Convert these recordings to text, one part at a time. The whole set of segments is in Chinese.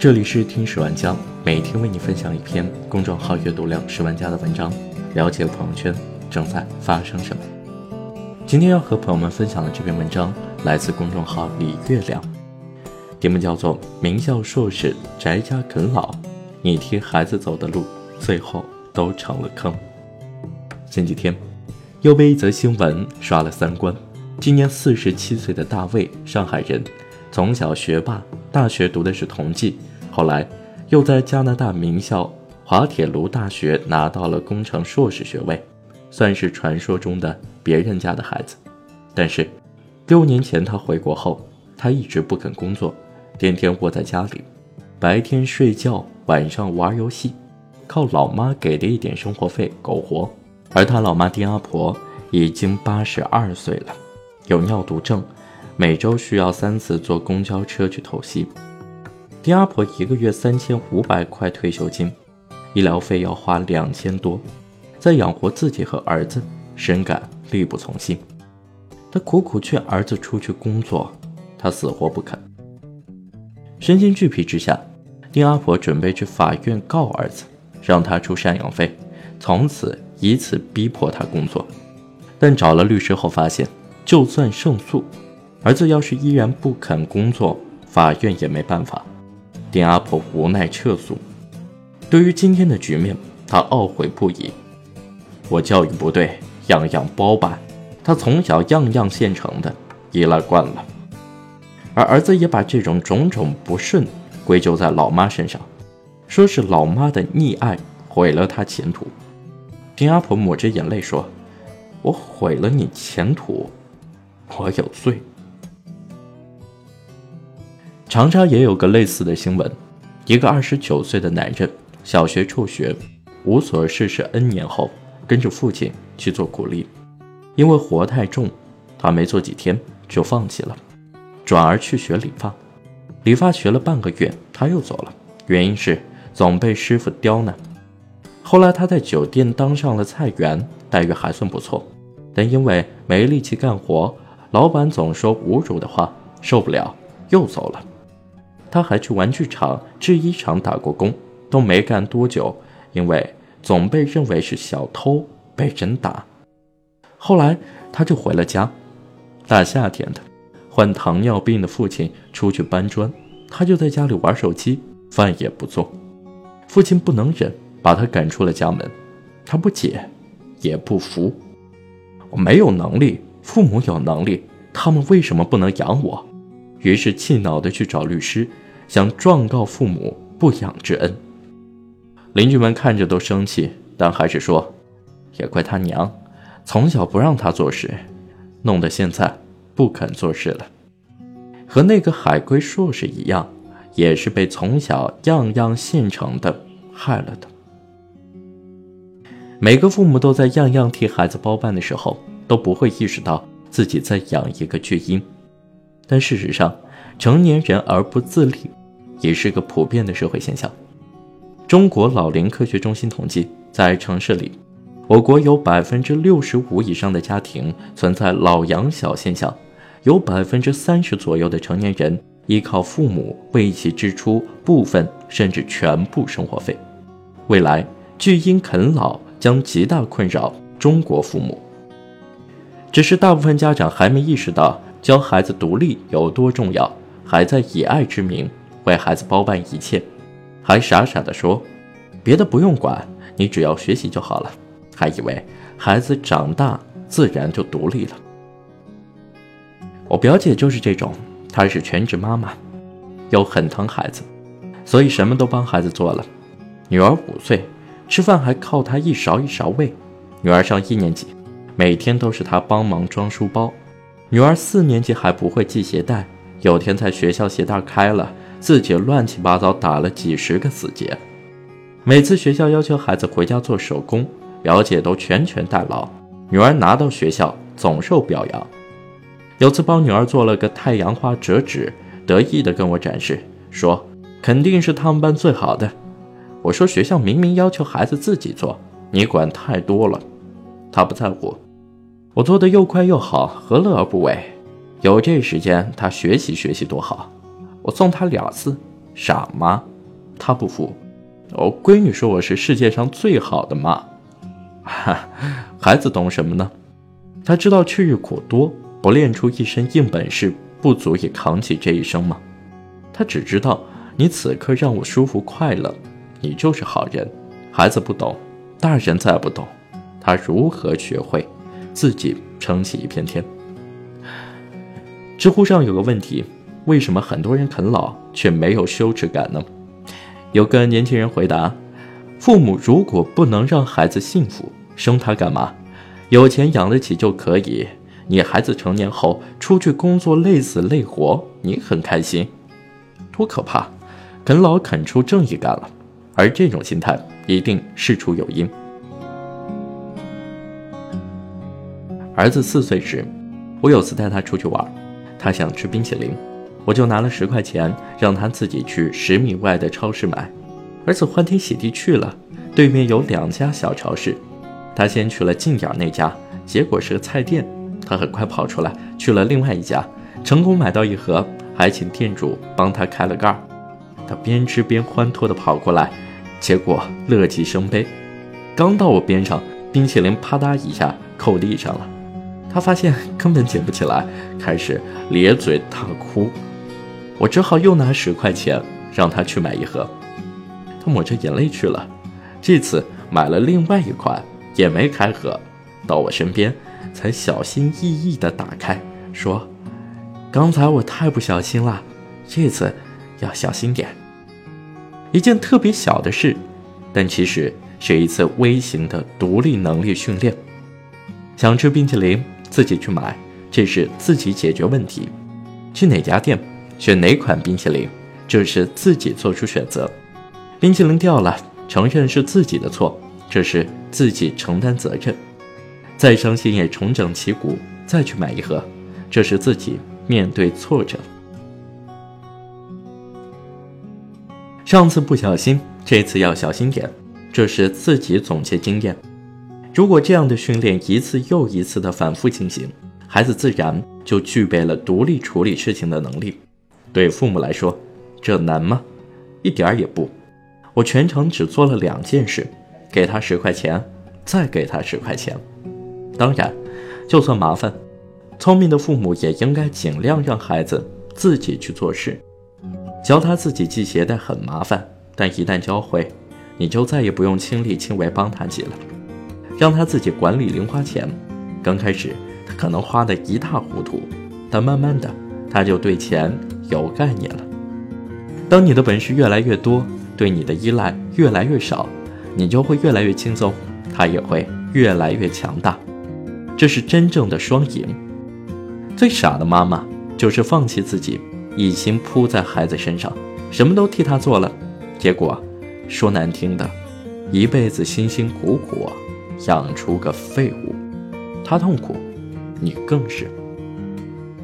这里是听十万加，每天为你分享一篇公众号阅读量十万加的文章，了解朋友圈正在发生什么。今天要和朋友们分享的这篇文章来自公众号李月亮，题目叫做《名校硕士宅家啃老，你替孩子走的路最后都成了坑》。前几天又被一则新闻刷了三观。今年四十七岁的大卫，上海人，从小学霸，大学读的是同济。后来，又在加拿大名校滑铁卢大学拿到了工程硕士学位，算是传说中的别人家的孩子。但是，六年前他回国后，他一直不肯工作，天天窝在家里，白天睡觉，晚上玩游戏，靠老妈给的一点生活费苟活。而他老妈丁阿婆已经八十二岁了，有尿毒症，每周需要三次坐公交车去透析。丁阿婆一个月三千五百块退休金，医疗费要花两千多，再养活自己和儿子，深感力不从心。他苦苦劝儿子出去工作，他死活不肯。身心俱疲之下，丁阿婆准备去法院告儿子，让他出赡养费，从此以此逼迫他工作。但找了律师后发现，就算胜诉，儿子要是依然不肯工作，法院也没办法。丁阿婆无奈撤诉。对于今天的局面，她懊悔不已。我教育不对，样样包办。他从小样样现成的，依赖惯了。而儿子也把这种种种不顺归咎在老妈身上，说是老妈的溺爱毁了他前途。丁阿婆抹着眼泪说：“我毁了你前途，我有罪。”长沙也有个类似的新闻，一个二十九岁的男人，小学辍学，无所事事 N 年后，跟着父亲去做苦力，因为活太重，他没做几天就放弃了，转而去学理发。理发学了半个月，他又走了，原因是总被师傅刁难。后来他在酒店当上了菜园，待遇还算不错，但因为没力气干活，老板总说侮辱的话，受不了，又走了。他还去玩具厂、制衣厂打过工，都没干多久，因为总被认为是小偷，被人打。后来他就回了家。大夏天的，患糖尿病的父亲出去搬砖，他就在家里玩手机，饭也不做。父亲不能忍，把他赶出了家门。他不解，也不服。我没有能力，父母有能力，他们为什么不能养我？于是气恼地去找律师，想状告父母不养之恩。邻居们看着都生气，但还是说：“也怪他娘，从小不让他做事，弄得现在不肯做事了。”和那个海归硕士一样，也是被从小样样现成的害了的。每个父母都在样样替孩子包办的时候，都不会意识到自己在养一个巨婴。但事实上，成年人而不自立，也是个普遍的社会现象。中国老龄科学中心统计，在城市里，我国有百分之六十五以上的家庭存在老养小现象，有百分之三十左右的成年人依靠父母为其支出部分甚至全部生活费。未来，巨婴啃老将极大困扰中国父母。只是大部分家长还没意识到。教孩子独立有多重要，还在以爱之名为孩子包办一切，还傻傻的说，别的不用管，你只要学习就好了，还以为孩子长大自然就独立了。我表姐就是这种，她是全职妈妈，又很疼孩子，所以什么都帮孩子做了。女儿五岁，吃饭还靠她一勺一勺喂。女儿上一年级，每天都是她帮忙装书包。女儿四年级还不会系鞋带，有天在学校鞋带开了，自己乱七八糟打了几十个死结。每次学校要求孩子回家做手工，表姐都全权代劳。女儿拿到学校总受表扬。有次帮女儿做了个太阳花折纸，得意地跟我展示，说肯定是他们班最好的。我说学校明明要求孩子自己做，你管太多了。她不在乎。我做的又快又好，何乐而不为？有这时间，他学习学习多好。我送他俩字：傻妈，他不服。我，闺女说我是世界上最好的妈。哈，孩子懂什么呢？他知道去日苦多，不练出一身硬本事，不足以扛起这一生吗？他只知道你此刻让我舒服快乐，你就是好人。孩子不懂，大人再不懂，他如何学会自己撑起一片天？知乎上有个问题：为什么很多人啃老却没有羞耻感呢？有个年轻人回答：父母如果不能让孩子幸福，生他干嘛？有钱养得起就可以。你孩子成年后出去工作累死累活，你很开心，多可怕！啃老啃出正义感了，而这种心态一定事出有因。儿子四岁时，我有次带他出去玩，他想吃冰淇淋，我就拿了十块钱让他自己去十米外的超市买。儿子欢天喜地去了，对面有两家小超市。他先去了近点那家，结果是个菜店。他很快跑出来，去了另外一家，成功买到一盒，还请店主帮他开了盖儿。他边吃边欢脱地跑过来，结果乐极生悲。刚到我边上，冰淇淋啪嗒一下扣地上了。他发现根本捡不起来，开始咧嘴大哭。我只好又拿十块钱让他去买一盒。他抹着眼泪去了，这次买了另外一款。也没开盒，到我身边才小心翼翼地打开，说：“刚才我太不小心了，这次要小心点。”一件特别小的事，但其实是一次微型的独立能力训练。想吃冰淇淋，自己去买，这是自己解决问题；去哪家店，选哪款冰淇淋，这是自己做出选择。冰淇淋掉了，承认是自己的错。这是自己承担责任，再伤心也重整旗鼓，再去买一盒。这是自己面对挫折。上次不小心，这次要小心点。这是自己总结经验。如果这样的训练一次又一次的反复进行，孩子自然就具备了独立处理事情的能力。对父母来说，这难吗？一点儿也不。我全程只做了两件事。给他十块钱，再给他十块钱。当然，就算麻烦，聪明的父母也应该尽量让孩子自己去做事。教他自己系鞋带很麻烦，但一旦教会，你就再也不用亲力亲为帮他系了。让他自己管理零花钱，刚开始他可能花得一塌糊涂，但慢慢的他就对钱有概念了。当你的本事越来越多，对你的依赖越来越少。你就会越来越轻松，他也会越来越强大，这是真正的双赢。最傻的妈妈就是放弃自己，一心扑在孩子身上，什么都替他做了，结果说难听的，一辈子辛辛苦苦养出个废物，他痛苦，你更是。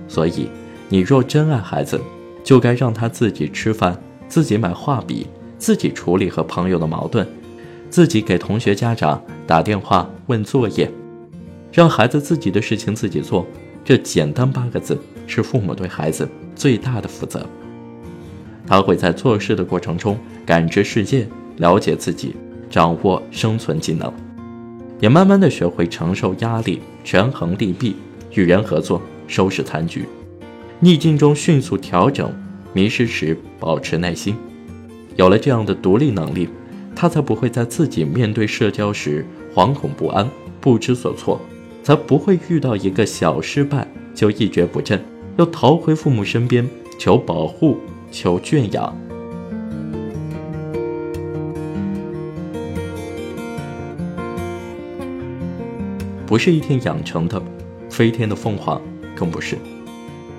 所以，你若真爱孩子，就该让他自己吃饭，自己买画笔，自己处理和朋友的矛盾。自己给同学家长打电话问作业，让孩子自己的事情自己做，这简单八个字是父母对孩子最大的负责。他会在做事的过程中感知世界，了解自己，掌握生存技能，也慢慢的学会承受压力，权衡利弊，与人合作，收拾残局，逆境中迅速调整，迷失时保持耐心。有了这样的独立能力。他才不会在自己面对社交时惶恐不安、不知所措，才不会遇到一个小失败就一蹶不振，又逃回父母身边求保护、求圈养。不是一天养成的，飞天的凤凰更不是。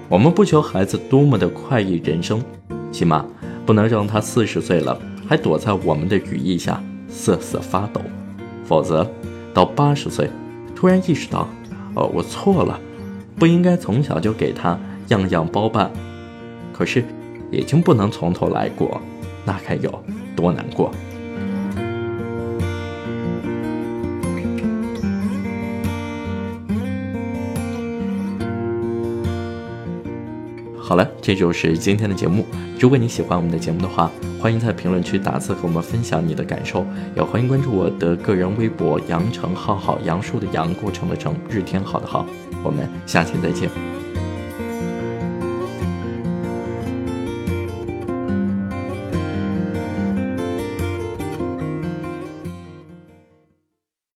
我们不求孩子多么的快意人生，起码不能让他四十岁了。还躲在我们的羽翼下瑟瑟发抖，否则到八十岁，突然意识到，哦，我错了，不应该从小就给他样样包办。可是，已经不能从头来过，那该有多难过？好了，这就是今天的节目。如果你喜欢我们的节目的话，欢迎在评论区打字和我们分享你的感受，也欢迎关注我的个人微博“杨成浩浩”，杨树的杨，过程的程，日天好的好。我们下期再见。